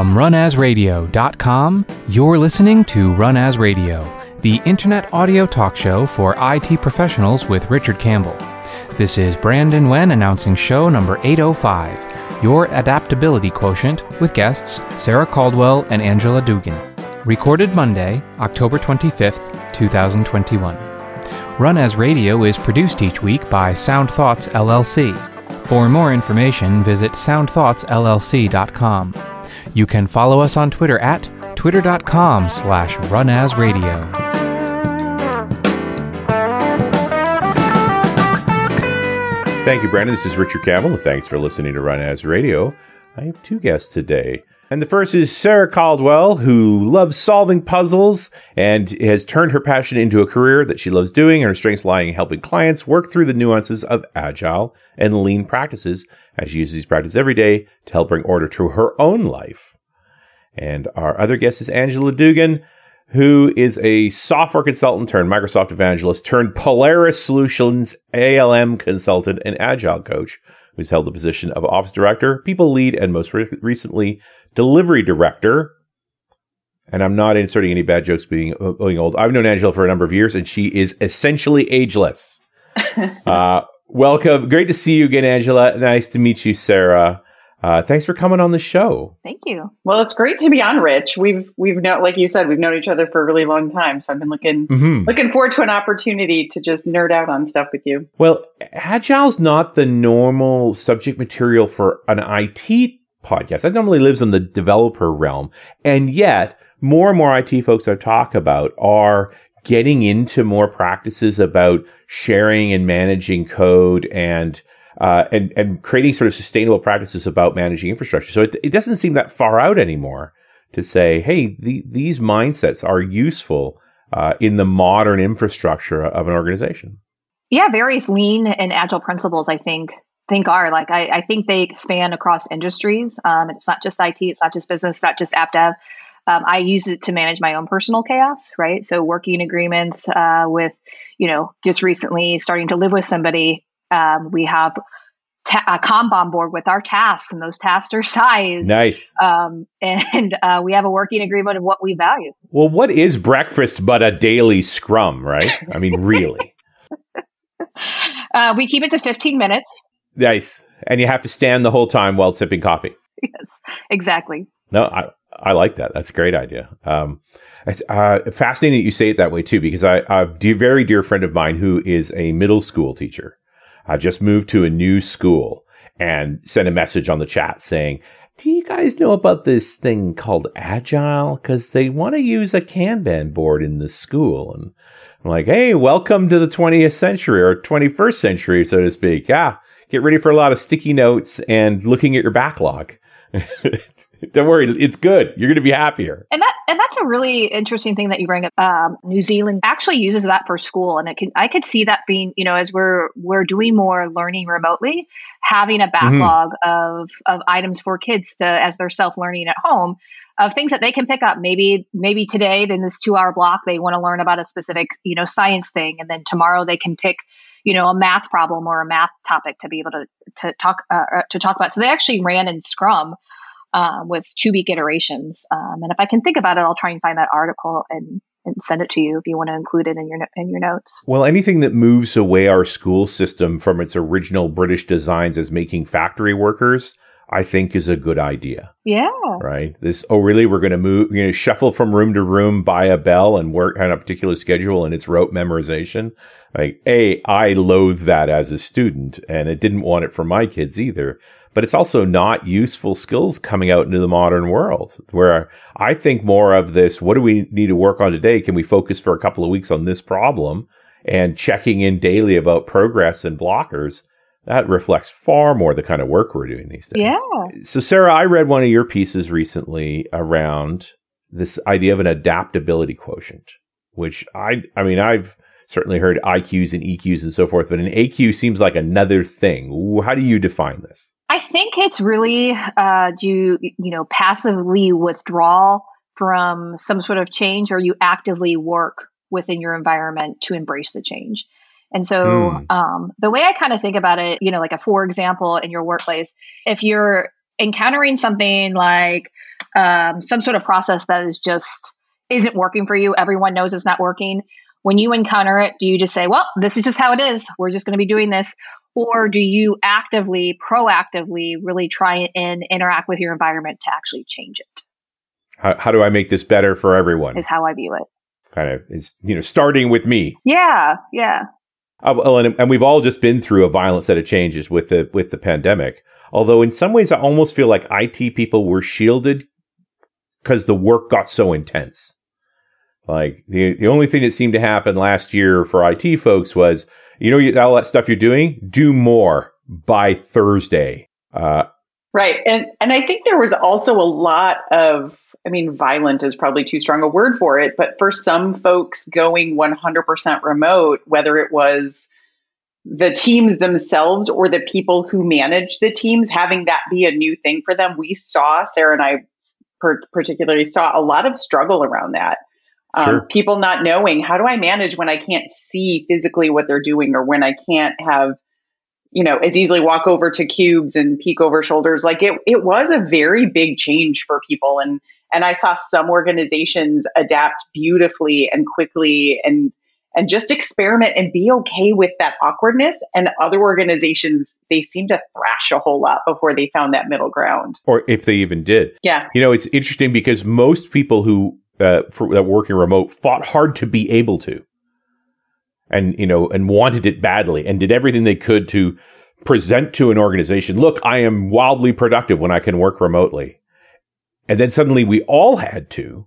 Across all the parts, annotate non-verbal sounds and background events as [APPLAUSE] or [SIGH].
From runasradio.com, you're listening to Run As Radio, the internet audio talk show for IT professionals with Richard Campbell. This is Brandon Wen announcing show number 805, Your Adaptability Quotient, with guests Sara Caldwell and Angela Dugan. Recorded Monday, October 25th, 2021. Run As Radio is produced each week by Sound Thoughts LLC. For more information, visit soundthoughtsllc.com. You can follow us on Twitter at twitter.com slash runasradio. Thank you, Brandon. This is Richard Campbell, and thanks for listening to Run As Radio. I have two guests today. And the first is Sara Caldwell, who loves solving puzzles and has turned her passion into a career that she loves doing, her strengths lying in helping clients work through the nuances of agile and lean practices as she uses these practices every day to help bring order to her own life. And our other guest is Angela Dugan, who is a software consultant turned Microsoft evangelist turned Polaris Solutions ALM consultant and agile coach who's held the position of office director, people lead, and most re- recently, delivery director. And I'm not inserting any bad jokes being, being old. I've known Angela for a number of years, and she is essentially ageless. [LAUGHS] uh, welcome. Great to see you again, Angela. Nice to meet you, Sara. Uh, thanks for coming on the show. Thank you. Well, it's great to be on, Rich. We've we've known, like you said, we've known each other for a really long time. So I've been looking mm-hmm. looking forward to an opportunity to just nerd out on stuff with you. Well, agile's not the normal subject material for an IT podcast. That normally lives in the developer realm, and yet more and more IT folks I talk about are getting into more practices about sharing and managing code and uh, and and creating sort of sustainable practices about managing infrastructure. So it, it doesn't seem that far out anymore to say, hey, the, these mindsets are useful uh, in the modern infrastructure of an organization. Yeah, various lean and agile principles, I think, think are like I, I think they span across industries. Um, it's not just IT, it's not just business, not just app dev. Um, I use it to manage my own personal chaos, right? So working agreements uh, with, you know, just recently starting to live with somebody um, we have ta- a Kanban board with our tasks, and those tasks are sized. Nice. Um, [LAUGHS] and uh, we have a working agreement of what we value. Well, what is breakfast but a daily scrum, right? I mean, really. [LAUGHS] uh, we keep it to 15 minutes. Nice. And you have to stand the whole time while sipping coffee. Yes, exactly. No, I, I like that. That's a great idea. Um, it's uh, fascinating that you say it that way too, because I, a very dear friend of mine who is a middle school teacher, I just moved to a new school and sent a message on the chat saying, do you guys know about this thing called Agile? Because they want to use a Kanban board in the school. And I'm like, hey, welcome to the 20th century or 21st century, so to speak. Yeah, get ready for a lot of sticky notes and looking at your backlog. [LAUGHS] [LAUGHS] Don't worry, it's good. You're going to be happier. And that and that's a really interesting thing that you bring up. Um, New Zealand actually uses that for school, and it can I could see that being you know as we're we're doing more learning remotely, having a mm-hmm. backlog mm-hmm. of of items for kids to as they're self learning at home of things that they can pick up. Maybe maybe today in this two hour block they want to learn about a specific you know science thing, and then tomorrow they can pick you know a math problem or a math topic to be able to to talk uh, uh to talk about. So they actually ran in Scrum um, with two week iterations. Um, and if I can think about it, I'll try and find that article and and send it to you if you want to include it in your in your notes. Well, anything that moves away our school system from its original British designs as making factory workers, I think is a good idea. Yeah. Right. This. Oh, really? We're going to move. Going to shuffle from room to room by a bell and work on a particular schedule, and it's rote memorization. Like, a, I loathe that as a student, and it didn't want it for my kids either but it's also not useful skills coming out into the modern world where I think more of this, what do we need to work on today? Can we focus for a couple of weeks on this problem and checking in daily about progress and blockers? That reflects far more the kind of work we're doing these days. Yeah. So, Sara, I read one of your pieces recently around this idea of an adaptability quotient, which I, I mean, I've certainly heard IQs and EQs and so forth, but an AQ seems like another thing. How do you define this? I think it's really uh, do you you know passively withdraw from some sort of change, or you actively work within your environment to embrace the change. And so mm. um, the way I kind of think about it, you know, like a for example in your workplace, if you're encountering something like um, some sort of process that is just isn't working for you. Everyone knows it's not working. When you encounter it, do you just say, well, this is just how it is. We're just going to be doing this. Or do you actively, proactively really try and interact with your environment to actually change it? How, how do I make this better for everyone? Is how I view it. Kind of is, you know, starting with me. Yeah, yeah. Uh, well, and, and we've all just been through a violent set of changes with the with the pandemic. Although in some ways, I almost feel like IT people were shielded because the work got so intense. Like the the only thing that seemed to happen last year for IT folks was, you know, all that stuff you're doing, do more by Thursday. Uh, right, and and I think there was also a lot of, I mean, violent is probably too strong a word for it, but for some folks going 100% remote, whether it was the teams themselves or the people who manage the teams having that be a new thing for them we saw Sara and i particularly saw a lot of struggle around that um, sure. people not knowing how do I manage when I can't see physically what they're doing or when I can't have, you know, as easily walk over to cubes and peek over shoulders. Like it, it was a very big change for people. And, and I saw some organizations adapt beautifully and quickly and, and just experiment and be okay with that awkwardness. And other organizations, they seem to thrash a whole lot before they found that middle ground. Or if they even did. Yeah. You know, it's interesting because most people who uh, for, that working remote fought hard to be able to, and you know, and wanted it badly, and did everything they could to present to an organization, "Look, I am wildly productive when I can work remotely." And then suddenly we all had to,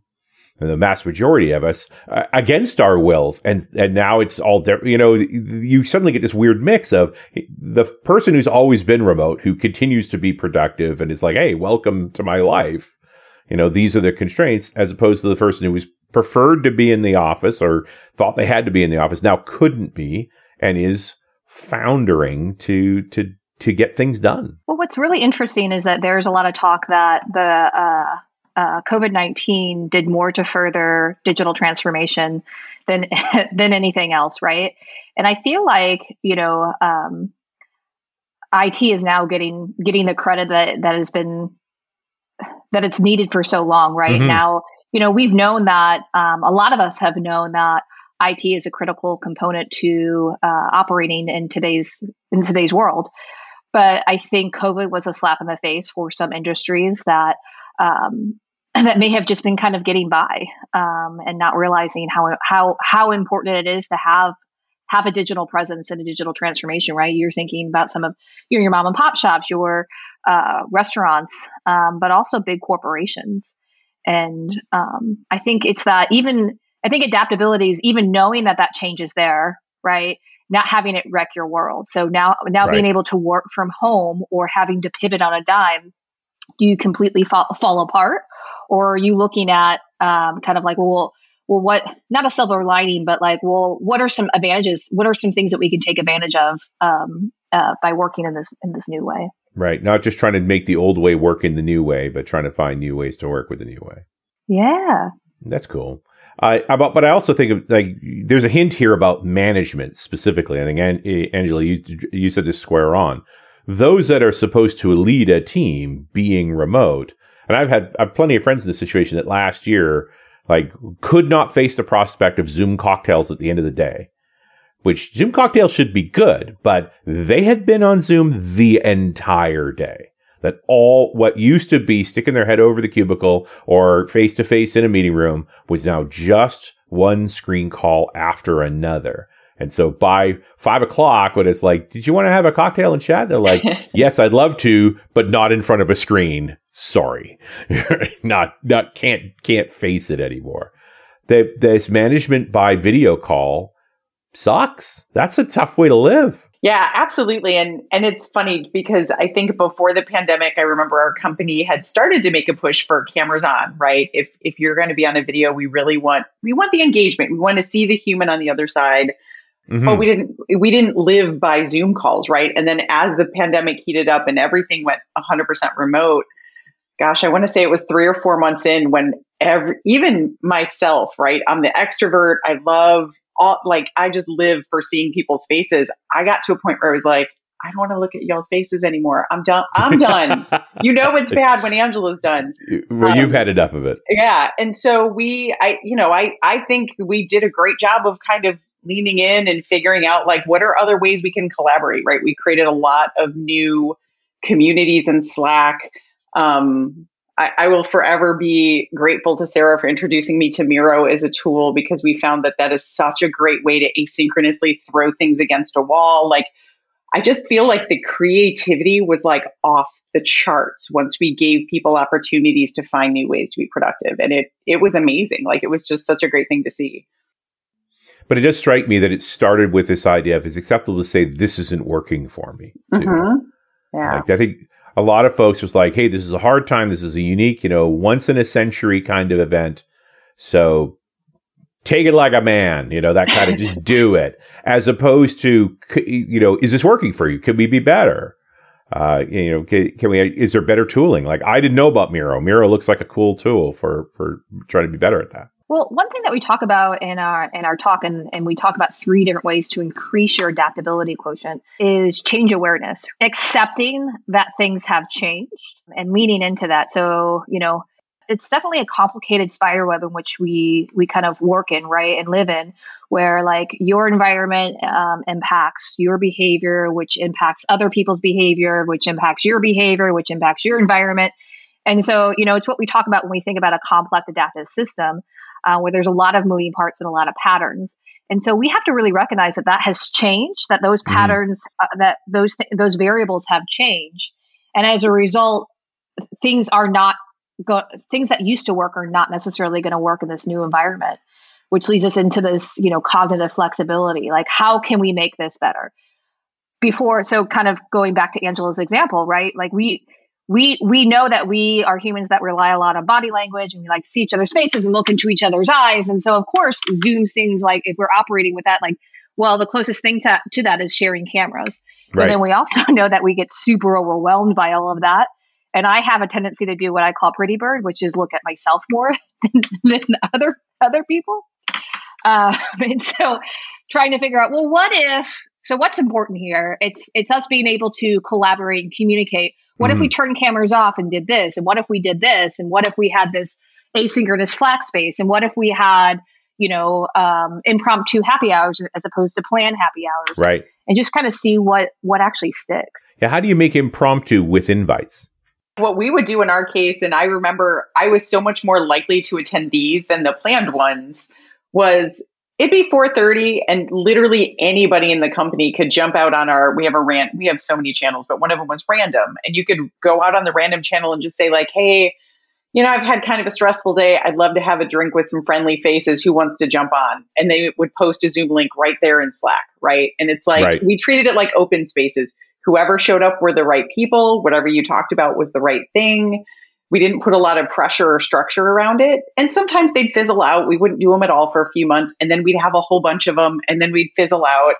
the mass majority of us, uh, against our wills, and and now it's all different. You know, you suddenly get this weird mix of the person who's always been remote, who continues to be productive, and is like, "Hey, welcome to my life." you know, these are the constraints, as opposed to the person who was preferred to be in the office or thought they had to be in the office, now couldn't be and is foundering to to to get things done. Well, what's really interesting is that there's a lot of talk that the uh, uh, COVID nineteen did more to further digital transformation than [LAUGHS] than anything else, right? And I feel like you know, um, IT is now getting getting the credit that that has been that it's needed for so long right mm-hmm. now you know we've known that um, a lot of us have known that IT is a critical component to uh, operating in today's in today's world but I think COVID was a slap in the face for some industries that um, [CLEARS THROAT] that may have just been kind of getting by um, and not realizing how how how important it is to have have a digital presence and a digital transformation, right? You're thinking about some of your your mom and pop shops, your uh, restaurants, um, but also big corporations. And um, I think it's that even I think adaptability is even knowing that that change is there, right? Not having it wreck your world. So now now right. being able to work from home or having to pivot on a dime, do you completely fall, fall apart, or are you looking at um, kind of like well well, what, not a silver lining, but like, well, what are some advantages? What are some things that we can take advantage of um, uh, by working in this, in this new way? Right. Not just trying to make the old way work in the new way, but trying to find new ways to work with the new way. Yeah. That's cool. About, but I also think of like there's a hint here about management specifically. I think eh, Angela, you you said this square on. Those that are supposed to lead a team being remote, and I've had I've plenty of friends in this situation that last year like could not face the prospect of Zoom cocktails at the end of the day, which Zoom cocktails should be good, but they had been on Zoom the entire day. That all what used to be sticking their head over the cubicle or face to face in a meeting room was now just one screen call after another. And so by five o'clock, when it's like, did you want to have a cocktail and chat? They're like, [LAUGHS] yes, I'd love to, but not in front of a screen sorry, [LAUGHS] not not can't can't face it anymore. The, this management by video call sucks. That's a tough way to live. Yeah, absolutely. And and it's funny because I think before the pandemic, I remember our company had started to make a push for cameras on, right? If if you're going to be on a video, we really want we want the engagement. We want to see the human on the other side. Mm-hmm. But we didn't we didn't live by Zoom calls, right? And then as the pandemic heated up and everything went 100% remote, gosh, I want to say it was three or four months in when every, even myself, right? I'm the extrovert. I love all, like, I just live for seeing people's faces. I got to a point where I was like, I don't want to look at y'all's faces anymore. I'm done. I'm done. [LAUGHS] you know it's bad when Angela's done. Well, um, you've had enough of it. Yeah. And so we, I, you know, I, I think we did a great job of kind of leaning in and figuring out like what are other ways we can collaborate, right? We created a lot of new communities in Slack. Um, I, I, will forever be grateful to Sara for introducing me to Miro as a tool because we found that that is such a great way to asynchronously throw things against a wall. Like, I just feel like the creativity was like off the charts once we gave people opportunities to find new ways to be productive. And it, it was amazing. Like, it was just such a great thing to see. But it does strike me that it started with this idea of it's acceptable to say this isn't working for me. Mm-hmm. Yeah. Like I think a lot of folks was like, hey, this is a hard time. This is a unique, you know, once in a century kind of event. So take it like a man, you know, that kind of just [LAUGHS] do it as opposed to, you know, is this working for you? Could we be better? Uh, you know, can, can, we, is there better tooling? Like I didn't know about Miro. Miro looks like a cool tool for, for trying to be better at that. Well, one thing that we talk about in our in our talk, and, and we talk about three different ways to increase your adaptability quotient, is change awareness, accepting that things have changed, and leaning into that. So, you know, it's definitely a complicated spider web in which we we kind of work in, right, and live in, where like your environment um, impacts your behavior, which impacts other people's behavior, which impacts your behavior, which impacts your environment. And so, you know, it's what we talk about when we think about a complex adaptive system uh, where there's a lot of moving parts and a lot of patterns. And so we have to really recognize that that has changed, that those mm-hmm. patterns, uh, that those th- those variables have changed, and as a result, things are not go- things that used to work are not necessarily going to work in this new environment, which leads us into this you know cognitive flexibility. Like, how can we make this better? Before, so kind of going back to Angela's example, right? Like we we we know that we are humans that rely a lot on body language and we like see each other's faces and look into each other's eyes and so of course zoom seems like if we're operating with that like well the closest thing to, to that is sharing cameras right. and then we also [LAUGHS] know that we get super overwhelmed by all of that and i have a tendency to do what i call pretty bird which is look at myself more [LAUGHS] than, than other other people uh, [LAUGHS] and so trying to figure out well what if so what's important here? It's it's us being able to collaborate and communicate. What mm-hmm. if we mm-hmm. turned cameras off and did this? And what if we did this? And what if we had this asynchronous Slack space? And what if we had you know um, impromptu happy hours as opposed to planned happy hours? Right. And just kind of see what what actually sticks. Yeah. How do you make impromptu with invites? What we would do in our case, and I remember I was so much more likely to attend these than the planned ones, was it'd be 4.30 and literally anybody in the company could jump out on our we have a rant we have so many channels but one of them was random. And you could go out on the random channel and just say like hey you know i've had kind of a stressful day. I'd love to have a drink with some friendly faces. Who wants to jump on? And they would post a zoom link right there in slack right? And it's like right. we treated it like open spaces. Whoever showed up were the right people. Whatever you talked about was the right thing we didn't put a lot of pressure or structure around it. And sometimes they'd fizzle out. We wouldn't do them at all for a few months. And then we'd have a whole bunch of them and then we'd fizzle out.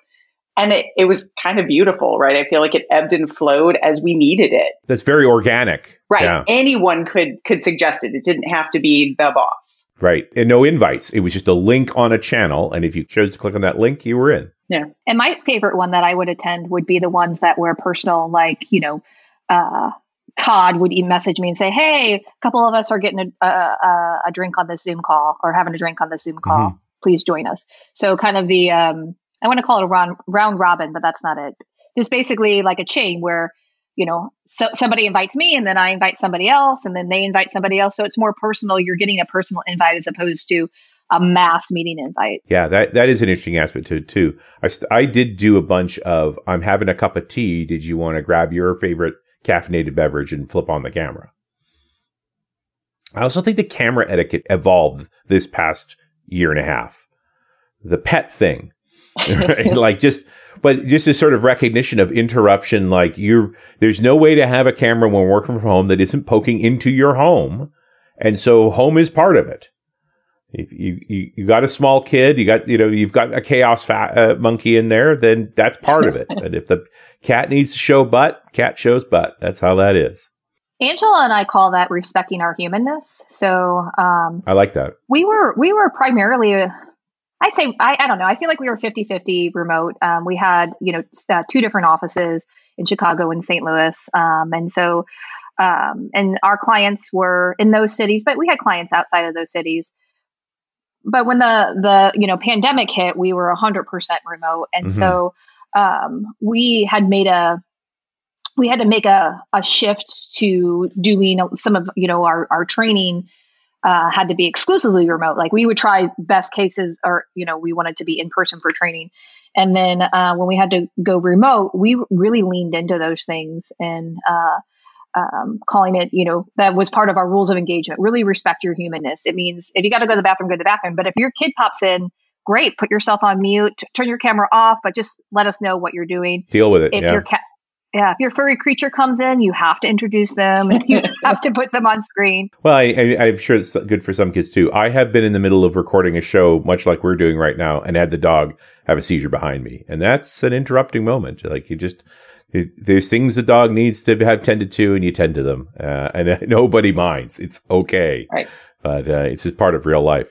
And it, it was kind of beautiful, right? I feel like it ebbed and flowed as we needed it. That's very organic. Right. Yeah. Anyone could could suggest it. It didn't have to be the boss. Right. And no invites. It was just a link on a channel. And if you chose to click on that link, you were in. Yeah. And my favorite one that I would attend would be the ones that were personal, like, you know, uh, Todd would message me and say, "Hey, a couple of us are getting a, a, a drink on this Zoom call or having a drink on this Zoom call. Mm-hmm. Please join us." So, kind of the um, I want to call it a round round robin, but that's not it. It's basically like a chain where you know so somebody invites me and then I invite somebody else and then they invite somebody else. So it's more personal. You're getting a personal invite as opposed to a mass meeting invite. Yeah, that that is an interesting aspect to too. I I did do a bunch of I'm having a cup of tea. Did you want to grab your favorite caffeinated beverage and flip on the camera. I also think the camera etiquette evolved this past year and a half. The pet thing, [LAUGHS] right? [LAUGHS] like just, but just a sort of recognition of interruption. Like you're, there's no way to have a camera when working from home that isn't poking into your home, and so home is part of it. If you, you, you got a small kid, you got, you know, you've got a chaos uh, monkey in there, then that's part of it. [LAUGHS] and if the cat needs to show butt, cat shows butt. That's how that is. Angela and I call that respecting our humanness. So, um, I like that. We were, we were primarily, I say, I, I don't know. I feel like we were 50 50 remote. Um, we had, you know, uh, two different offices in Chicago and St. Louis. Um, and so, um, and our clients were in those cities, but we had clients outside of those cities. But when the, the, you know, pandemic hit, we were 100% remote. And mm-hmm. so, um, we had made a, we had to make a, a shift to doing some of, you know, our, our training uh, had to be exclusively remote. Like we would try best cases, or you know, we wanted to be in person for training. And then uh, when we had to go remote, we really leaned into those things and uh, um, calling it, you know, that was part of our rules of engagement. Really respect your humanness. It means if you got to go to the bathroom, go to the bathroom. But if your kid pops in, great, put yourself on mute, turn your camera off, but just let us know what you're doing. Deal with it. If yeah. your cat yeah, if your furry creature comes in, you have to introduce them and you [LAUGHS] have to put them on screen. Well, I, am sure it's good for some kids too. I have been in the middle of recording a show, much like we're doing right now, and had the dog have a seizure behind me. And that's an interrupting moment. Like you just, there's things the dog needs to have tended to, and you tend to them. Uh, and [LAUGHS] nobody minds. It's okay. Right. But uh, it's just part of real life.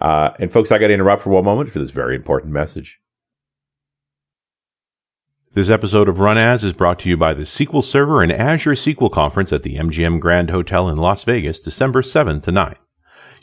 Uh, and folks, I got to interrupt for one moment for this very important message. This episode of Run As is brought to you by the SQL Server and Azure SQL Conference at the MGM Grand Hotel in Las Vegas, December 7th to 9th.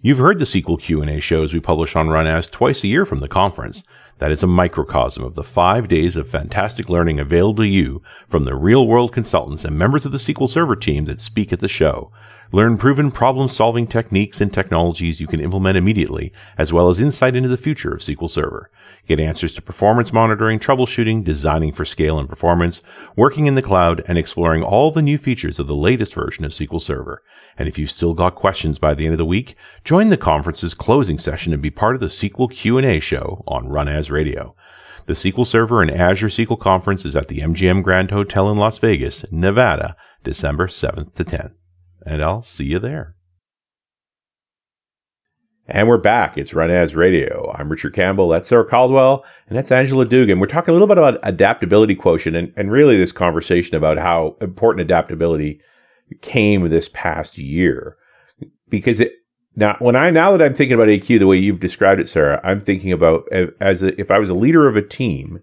You've heard the SQL Q&A shows we publish on Run As twice a year from the conference. That is a microcosm of the five days of fantastic learning available to you from the real world consultants and members of the SQL Server team that speak at the show. Learn proven problem solving techniques and technologies you can implement immediately, as well as insight into the future of SQL Server. Get answers to performance monitoring, troubleshooting, designing for scale and performance, working in the cloud, and exploring all the new features of the latest version of SQL Server. And if you've still got questions by the end of the week, join the conference's closing session and be part of the SQL Q&A show on Run As Radio. The SQL Server and Azure SQL Conference is at the MGM Grand Hotel in Las Vegas, Nevada, December 7th to 10th and I'll see you there. And we're back. It's Run As Radio. I'm Richard Campbell. That's Sara Caldwell. And that's Angela Dugan. We're talking a little bit about adaptability quotient and, and really this conversation about how important adaptability came this past year. Because it, now, when I, now that I'm thinking about AQ the way you've described it, Sara, I'm thinking about as a, if I was a leader of a team,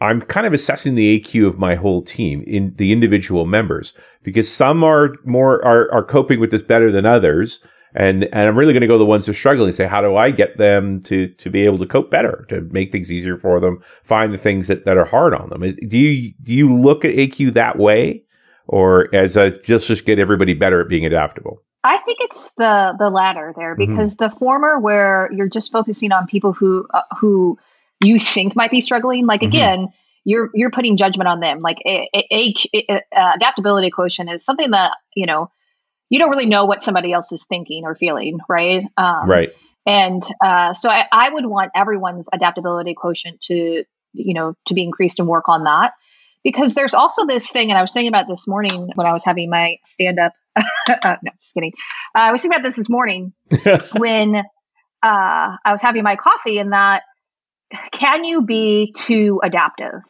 I'm kind of assessing the AQ of my whole team in the individual members because some are more are, are coping with this better than others. And and I'm really going to go the ones who are struggling and say, how do I get them to to be able to cope better, to make things easier for them, find the things that, that are hard on them. Do you do you look at AQ that way, or as a just just get everybody better at being adaptable? I think it's the the latter there mm-hmm. because mm-hmm. the former where you're just focusing on people who uh, who you think might be struggling. Like mm-hmm. again, you're you're putting judgment on them. Like a, a, a, uh, adaptability quotient is something that you know you don't really know what somebody else is thinking or feeling, right? Um, right. And uh, so I, I would want everyone's adaptability quotient to you know to be increased and work on that because there's also this thing, and I was thinking about this morning when I was having my stand up. [LAUGHS] uh, no, just kidding. Uh, I was thinking about this this morning [LAUGHS] when uh, I was having my coffee, and that can you be too adaptive?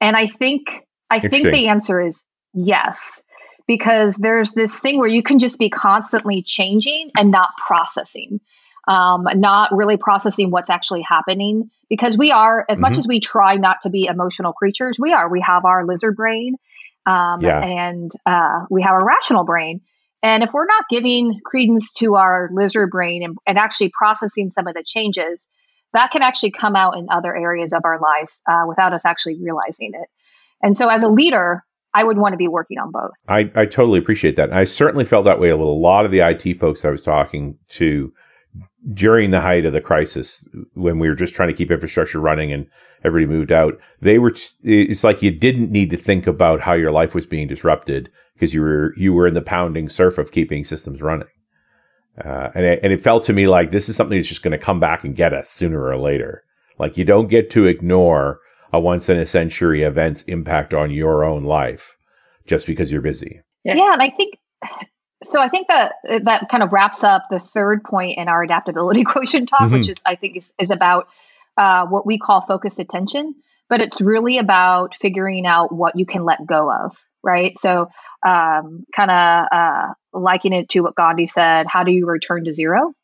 And I think I think the answer is yes, because there's this thing where you can just be constantly changing and not processing, um, not really processing what's actually happening. Because we are, as mm-hmm. much as we try not to be emotional creatures, we are. We have our lizard brain, um, yeah. and uh, we have a rational brain. And if we're not giving credence to our lizard brain and, and actually processing some of the changes, that can actually come out in other areas of our life uh, without us actually realizing it. And so, as a leader, I would want to be working on both. I, I totally appreciate that. And I certainly felt that way with a lot of the IT folks I was talking to during the height of the crisis when we were just trying to keep infrastructure running and everybody moved out. They were, it's like you didn't need to think about how your life was being disrupted because you were, you were in the pounding surf of keeping systems running. Uh, and it, and it felt to me like this is something that's just going to come back and get us sooner or later. Like you don't get to ignore a once in a century event's impact on your own life just because you're busy. Yeah. yeah, and I think so. I think that that kind of wraps up the third point in our adaptability [LAUGHS] quotient talk, mm-hmm. which is I think is, is about uh, what we call focused attention, but it's really about figuring out what you can let go of, right? So um, kind of uh, liking it to what Gandhi said, how do you return to zero?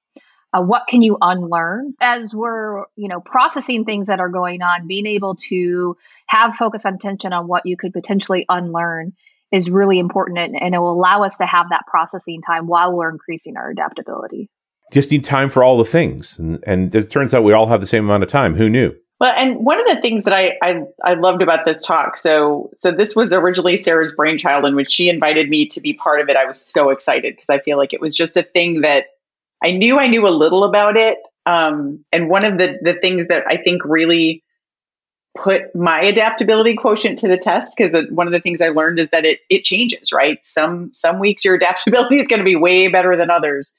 uh, what can you unlearn? As we're you know processing things that are going on being able to have focus on attention on what you could potentially unlearn is really important and, and it will allow us to have that processing time while we're increasing our adaptability. Just need time for all the things. And, and it turns out we all have the same amount of time. Who knew well, and one of the things that I, I, I loved about this talk, so so this was originally Sara's brainchild, and when she invited me to be part of it, I was so excited because I feel like it was just a thing that I knew I knew a little about it. Um, and one of the the things that I think really put my adaptability quotient to the test because one of the things I learned is that it it changes, right? Some some weeks your [LAUGHS] adaptability is going to be way better than others.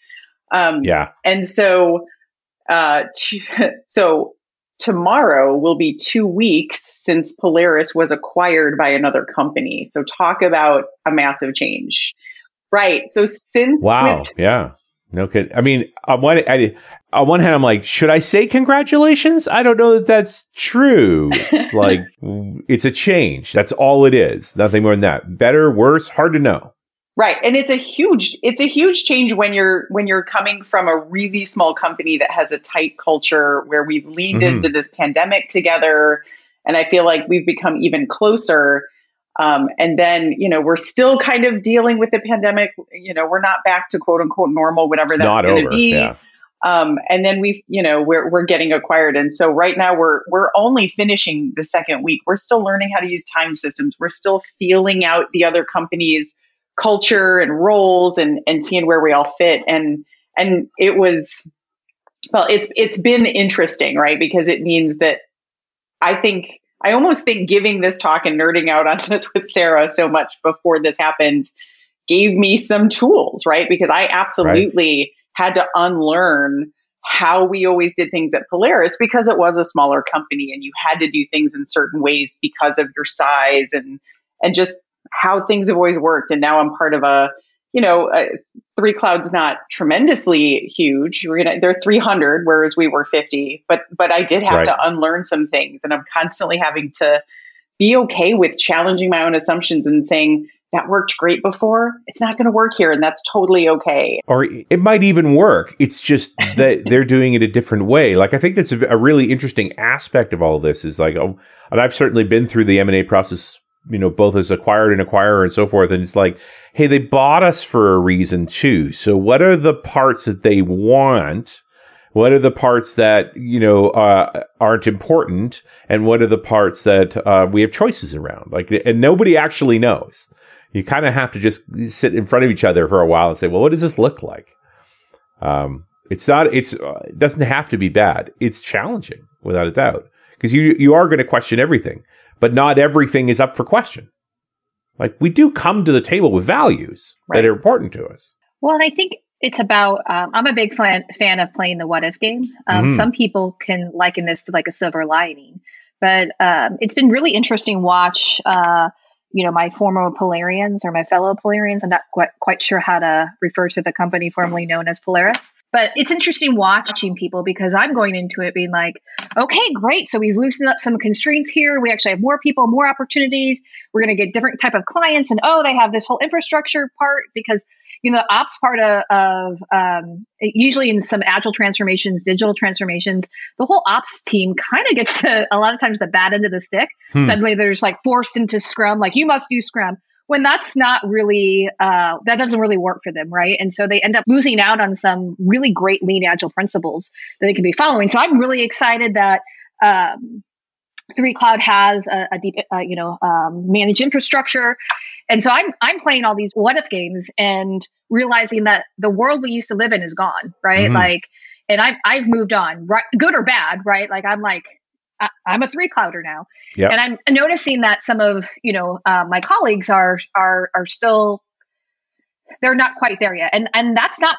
Um, yeah, and so uh, [LAUGHS] so tomorrow will be two weeks since Polaris was acquired by another company. So talk about a massive change. Right. So since wow, with- yeah, no kidding. I mean, on one I, on one hand, I'm like, should I say congratulations? I don't know that that's true. It's [LAUGHS] like it's a change. That's all it is. Nothing more than that. Better, worse, hard to know. Right. And it's a huge it's a huge change when you're when you're coming from a really small company that has a tight culture where we've leaned mm-hmm. into this pandemic together and I feel like we've become even closer. Um, and then, you know, we're still kind of dealing with the pandemic. You know, we're not back to quote unquote normal, whatever it's that's going to be. Yeah. Um, and then we've, you know, we're we're getting acquired, and so right now we're we're only finishing the second week. We're still learning how to use time systems. We're still feeling out the other companies' culture and roles and and seeing where we all fit and and it was well it's it's been interesting right because it means that i think i almost think giving this talk and nerding out on [LAUGHS] this with Sara so much before this happened gave me some tools right because i absolutely right. had to unlearn how we always did things at Polaris because it was a smaller company and you had to do things in certain ways because of your size and and just how things have always worked. And now I'm part of a, you know, 3Cloud's not tremendously huge. We're gonna, they're 300, whereas we were 50. But but I did have right. to unlearn some things, and I'm constantly having to be okay with challenging my own assumptions and saying that worked great before. It's not going to work here, and that's totally okay. Or it might even work. It's just [LAUGHS] that they're doing it a different way. Like I think that's a, a really interesting aspect of all of this. Is like, oh, and I've certainly been through the M and A process you know, both as acquired and acquirer and so forth. And it's like, hey, they bought us for a reason too. So what are the parts that they want? What are the parts that, you know, uh, aren't important? And what are the parts that, uh, we have choices around? Like, and nobody actually knows. You kind of have to just sit in front of each other for a while and say, well, what does this look like? Um, it's not, it's, uh, it doesn't have to be bad. It's challenging without a doubt because you, you are going to question everything but not everything is up for question. Like we do come to the table with values right. that are important to us. Well, and I think it's about um, i'm a big fan, fan of playing the what if game um, mm-hmm. some people can liken this to like a silver lining but um, it's been really interesting watch uh, you know my former polarians or my fellow polarians i'm not quite, quite sure how to refer to the company formerly known as polaris but it's interesting watching people because I'm going into it being like, okay, great. So we've loosened up some constraints here. We actually have more people, more opportunities. We're going to get different type of clients. And oh, they have this whole infrastructure part because, you know, the ops part of, of um, usually in some agile transformations, digital transformations, the whole ops team kind of gets the, a lot of times the bad end of the stick. Hmm. Suddenly there's like forced into Scrum, like you must do Scrum when that's not really uh, that doesn't really work for them right? And so they end up losing out on some really great lean agile principles that they can be following. So i'm really excited that um, 3Cloud has a, a deep uh, you know um, managed infrastructure. And so i'm i'm playing all these what if games and realizing that the world we used to live in is gone right? Mm-hmm. like and i've i've moved on right good or bad right? Like i'm like I, am a three clouder now, yep. and I'm noticing that some of you know uh, my colleagues are are are still they're not quite there yet, and and that's not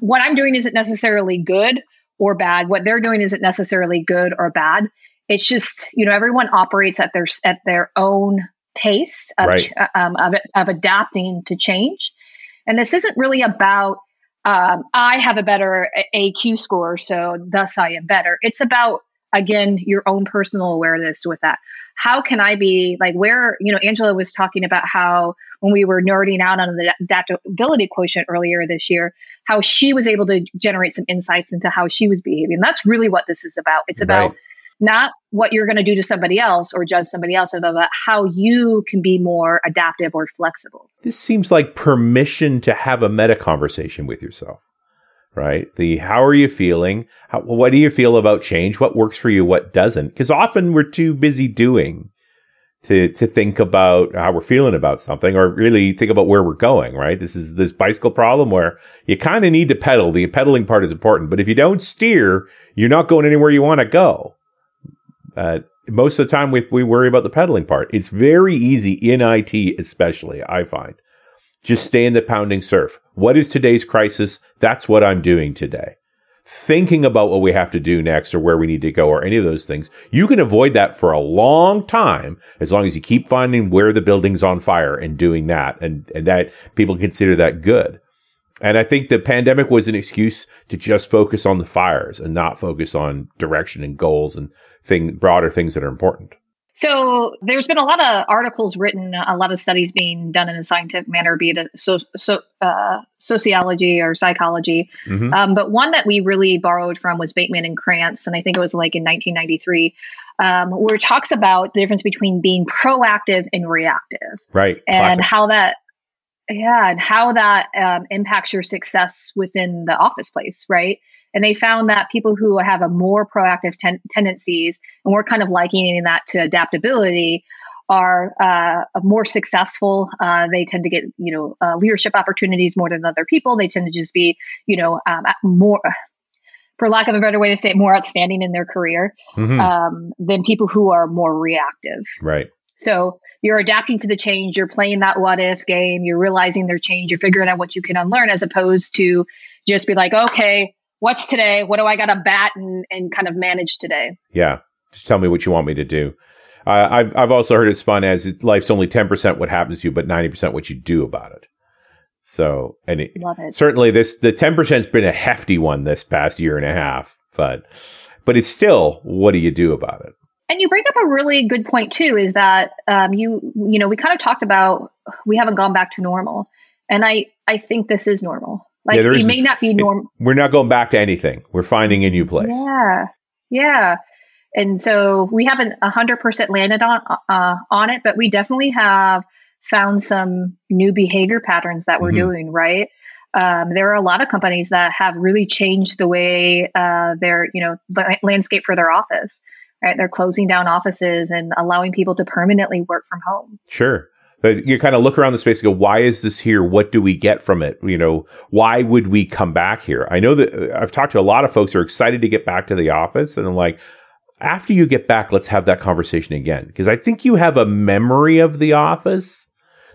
what I'm doing isn't necessarily good or bad. What they're doing isn't necessarily good or bad. It's just you know everyone operates at their at their own pace of right. um, of, of adapting to change, and this isn't really about um, I have a better AQ score, so thus I am better. It's about again your own personal awareness with that. How can i be like where you know angela was talking about how when we were nerding out on the adaptability quotient earlier this year how she was able to generate some insights into how she was behaving. That's really what this is about. It's about right. not what you're going to do to somebody else or judge somebody else about how you can be more adaptive or flexible. This seems like permission to have a meta conversation with yourself right? The how are you feeling? How, what do you feel about change? What works for you? What doesn't? Because often we're too busy doing to to think about how we're feeling about something or really think about where we're going, right? This is this bicycle problem where you kind of need to pedal. The pedaling part is important, but if you don't steer, you're not going anywhere you want to go. Uh, most of the time we, we worry about the pedaling part. It's very easy in IT, especially, I find, just stay in the pounding surf. What is today's crisis? That's what I'm doing today. Thinking about what we have to do next or where we need to go or any of those things. You can avoid that for a long time as long as you keep finding where the building's on fire and doing that. And, and that people consider that good. And I think the pandemic was an excuse to just focus on the fires and not focus on direction and goals and thing, broader things that are important. So there's been a lot of articles written, a lot of studies being done in a scientific manner, be it so, so, uh, sociology or psychology. Mm-hmm. Um, but one that we really borrowed from was Bateman and Crant, and I think it was like in 1993, um, where it talks about the difference between being proactive and reactive, right? And Classic. how that, yeah, and how that um, impacts your success within the office place, right? And they found that people who have a more proactive ten- tendencies, and we're kind of likening that to adaptability, are uh, more successful. Uh, they tend to get, you know, uh, leadership opportunities more than other people. They tend to just be, you know, um, more, for lack of a better way to say it, more outstanding in their career mm-hmm. um, than people who are more reactive. Right. So you're adapting to the change. You're playing that what if game. You're realizing their change. You're figuring out what you can unlearn as opposed to just be like, okay, what's today? What do I got to bat and, and kind of manage today? Yeah. Just tell me what you want me to do. Uh, I've, I've also heard it spun as life's only 10% what happens to you, but 90% what you do about it. So, and it, it. certainly this, the 10% has been a hefty one this past year and a half, but, but it's still, what do you do about it? And you bring up a really good point too, is that, um, you, you know, we kind of talked about, we haven't gone back to normal. And I, I think this is normal. Like yeah, it may not be normal. We're not going back to anything. We're finding a new place. Yeah. Yeah. And so we haven't 100% landed on uh, on it, but we definitely have found some new behavior patterns that we're mm-hmm. doing, right? Um, there are a lot of companies that have really changed the way uh, their, you know, landscape for their office, right? They're closing down offices and allowing people to permanently work from home. Sure. But you kind of look around the space and go, why is this here? What do we get from it? You know, why would we come back here? I know that uh, I've talked to a lot of folks who are excited to get back to the office and I'm like, after you get back, let's have that conversation again. Because I think you have a memory of the office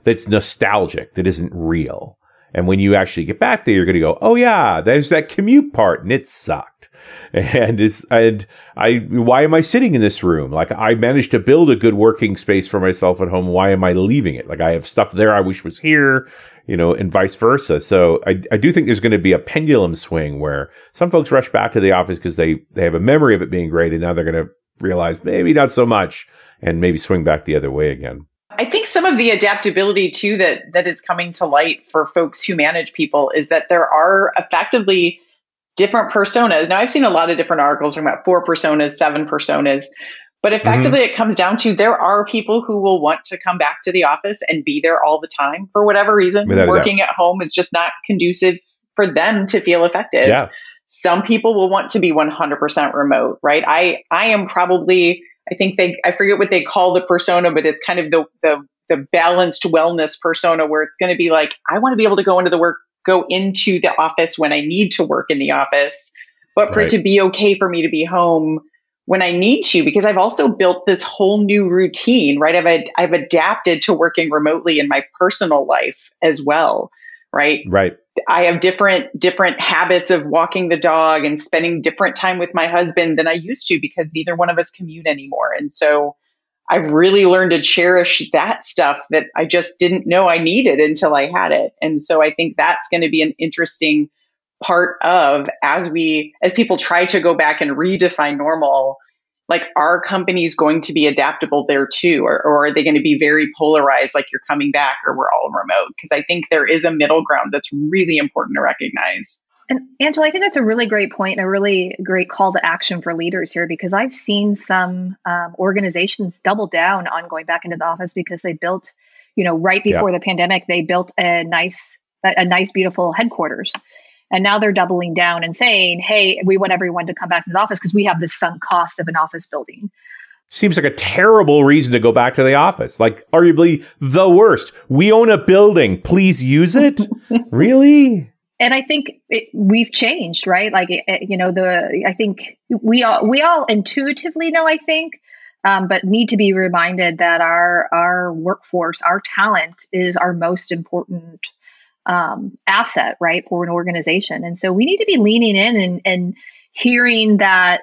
that's nostalgic, that isn't real. And when you actually get back there, you're going to go, oh yeah, there's that commute part and it sucked. [LAUGHS] And it's, and I, why am I sitting in this room? Like I managed to build a good working space for myself at home. Why am I leaving it? Like I have stuff there I wish was here, you know, and vice versa. So I, I do think there's going to be a pendulum swing where some folks rush back to the office because they, they have a memory of it being great. And now they're going to realize maybe not so much and maybe swing back the other way again. I think some of the adaptability too that that is coming to light for folks who manage people is that there are effectively different personas. Now I've seen a lot of different articles talking about four personas, seven personas, but effectively mm-hmm. it comes down to there are people who will want to come back to the office and be there all the time for whatever reason. Without Working at home is just not conducive for them to feel effective. Yeah. Some people will want to be 100% remote, right? I I am probably I think they, I forget what they call the persona, but it's kind of the, the, the balanced wellness persona where it's going to be like, I want to be able to go into the work, go into the office when I need to work in the office, but for right. it to be okay for me to be home when I need to, because I've also built this whole new routine, right? I've, I've adapted to working remotely in my personal life as well, right? Right. I have different different habits of walking the dog and spending different time with my husband than I used to because neither one of us commute anymore. And so I've really learned to cherish that stuff that I just didn't know I needed until I had it. And so I think that's going to be an interesting part of as we as people try to go back and redefine normal like are companies going to be adaptable there too or, or are they going to be very polarized like you're coming back or we're all remote because i think there is a middle ground that's really important to recognize and Angela, I think that's a really great point and a really great call to action for leaders here because I've seen some um, organizations double down on going back into the office because they built, you know, right before yeah. the pandemic, they built a nice, a nice, beautiful headquarters. And now they're doubling down and saying, hey, we want everyone to come back to the office because we have the sunk cost of an office building. Seems like a terrible reason to go back to the office. Like, arguably the worst. We own a building. Please use it. [LAUGHS] really? and I think it, we've changed, right? Like, it, you know, the I think we all we all intuitively know. I think, um, but need to be reminded that our our workforce, our talent, is our most important um, asset, right, for an organization. And so we need to be leaning in and, and hearing that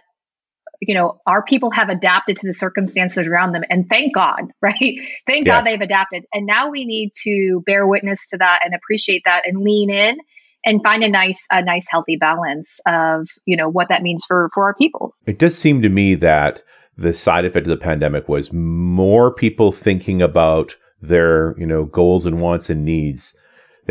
you know our people have adapted to the circumstances around them and thank god [LAUGHS] right thank yes. god they've adapted and now we need to bear witness to that and appreciate that and lean in and find a nice a nice healthy balance of you know what that means for for our people it does seem to me that the side effect of the pandemic was more people thinking about their you know goals and wants and needs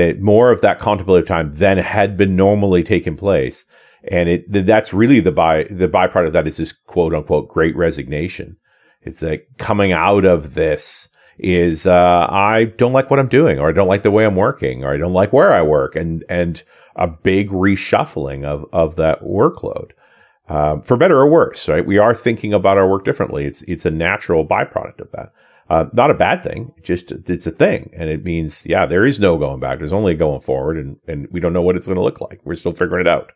that more of that contemplative time than had been normally taken place and it that's really the by the byproduct of that is this quote unquote great resignation it's like coming out of this is uh, I don't like what I'm doing, or I don't like the way I'm working, or I don't like where I work, and and a big reshuffling of of that workload, uh, for better or worse. Right, we are thinking about our work differently. It's it's a natural byproduct of that. Uh, not a bad thing, just it's a thing, and it means yeah, there is no going back. There's only going forward, and and we don't know what it's going to look like. We're still figuring it out.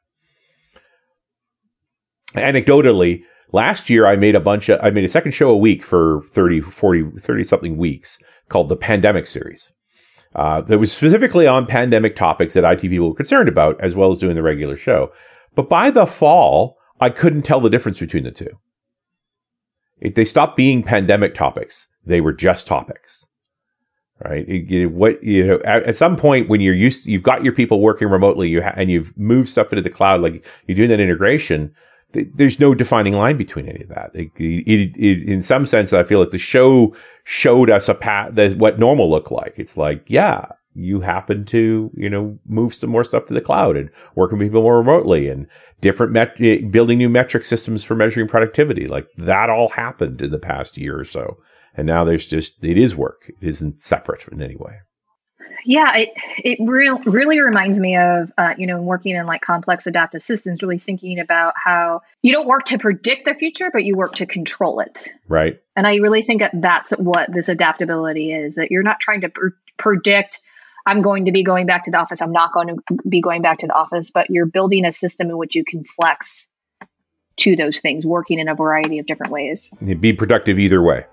Anecdotally, Last year, I made a bunch of, I made a second show a week for 30, 40, 30 something weeks called the Pandemic Series. Uh, that was specifically on pandemic topics that IT people were concerned about, as well as doing the regular show. But by the fall, I couldn't tell the difference between the two. It, they stopped being pandemic topics; they were just topics, right? It, know, what you know, at, at, some point when you're used, you've got your people working remotely, you ha- and you've moved stuff into the cloud, like you're doing that integration there's no defining line between any of that. It, it, it, in some sense, I feel like the show showed us a path that what normal looked like. It's like, yeah, you happen to, you know, move some more stuff to the cloud and working with people more remotely and different met- eh, building new metric systems for measuring productivity. Like that all happened in the past year or so. And now there's just, it is work. It isn't separate in any way yeah, it it real, really reminds me of uh, you know working in like complex adaptive systems, really thinking about how you don't work to predict the future, but you work to control it. Right. And I really think that that's what this adaptability is. That you're not trying to pr- predict. I'm going to be going back to the office. I'm not going to be going back to the office, but you're building a system in which you can flex to those things, working in a variety of different ways. Be productive either way.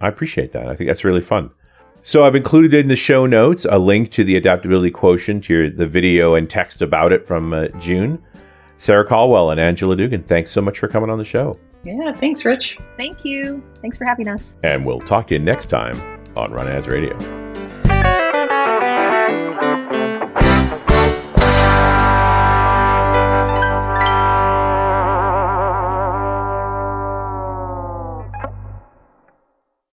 I appreciate that. I think that's really fun. So I've included in the show notes a link to the adaptability quotient, your, the video and text about it from uh, June. Sara Caldwell and Angela Dugan, thanks so much for coming on the show. Yeah, thanks, Rich. Thank you. Thanks for having us. And we'll talk to you next time on RunAs Radio.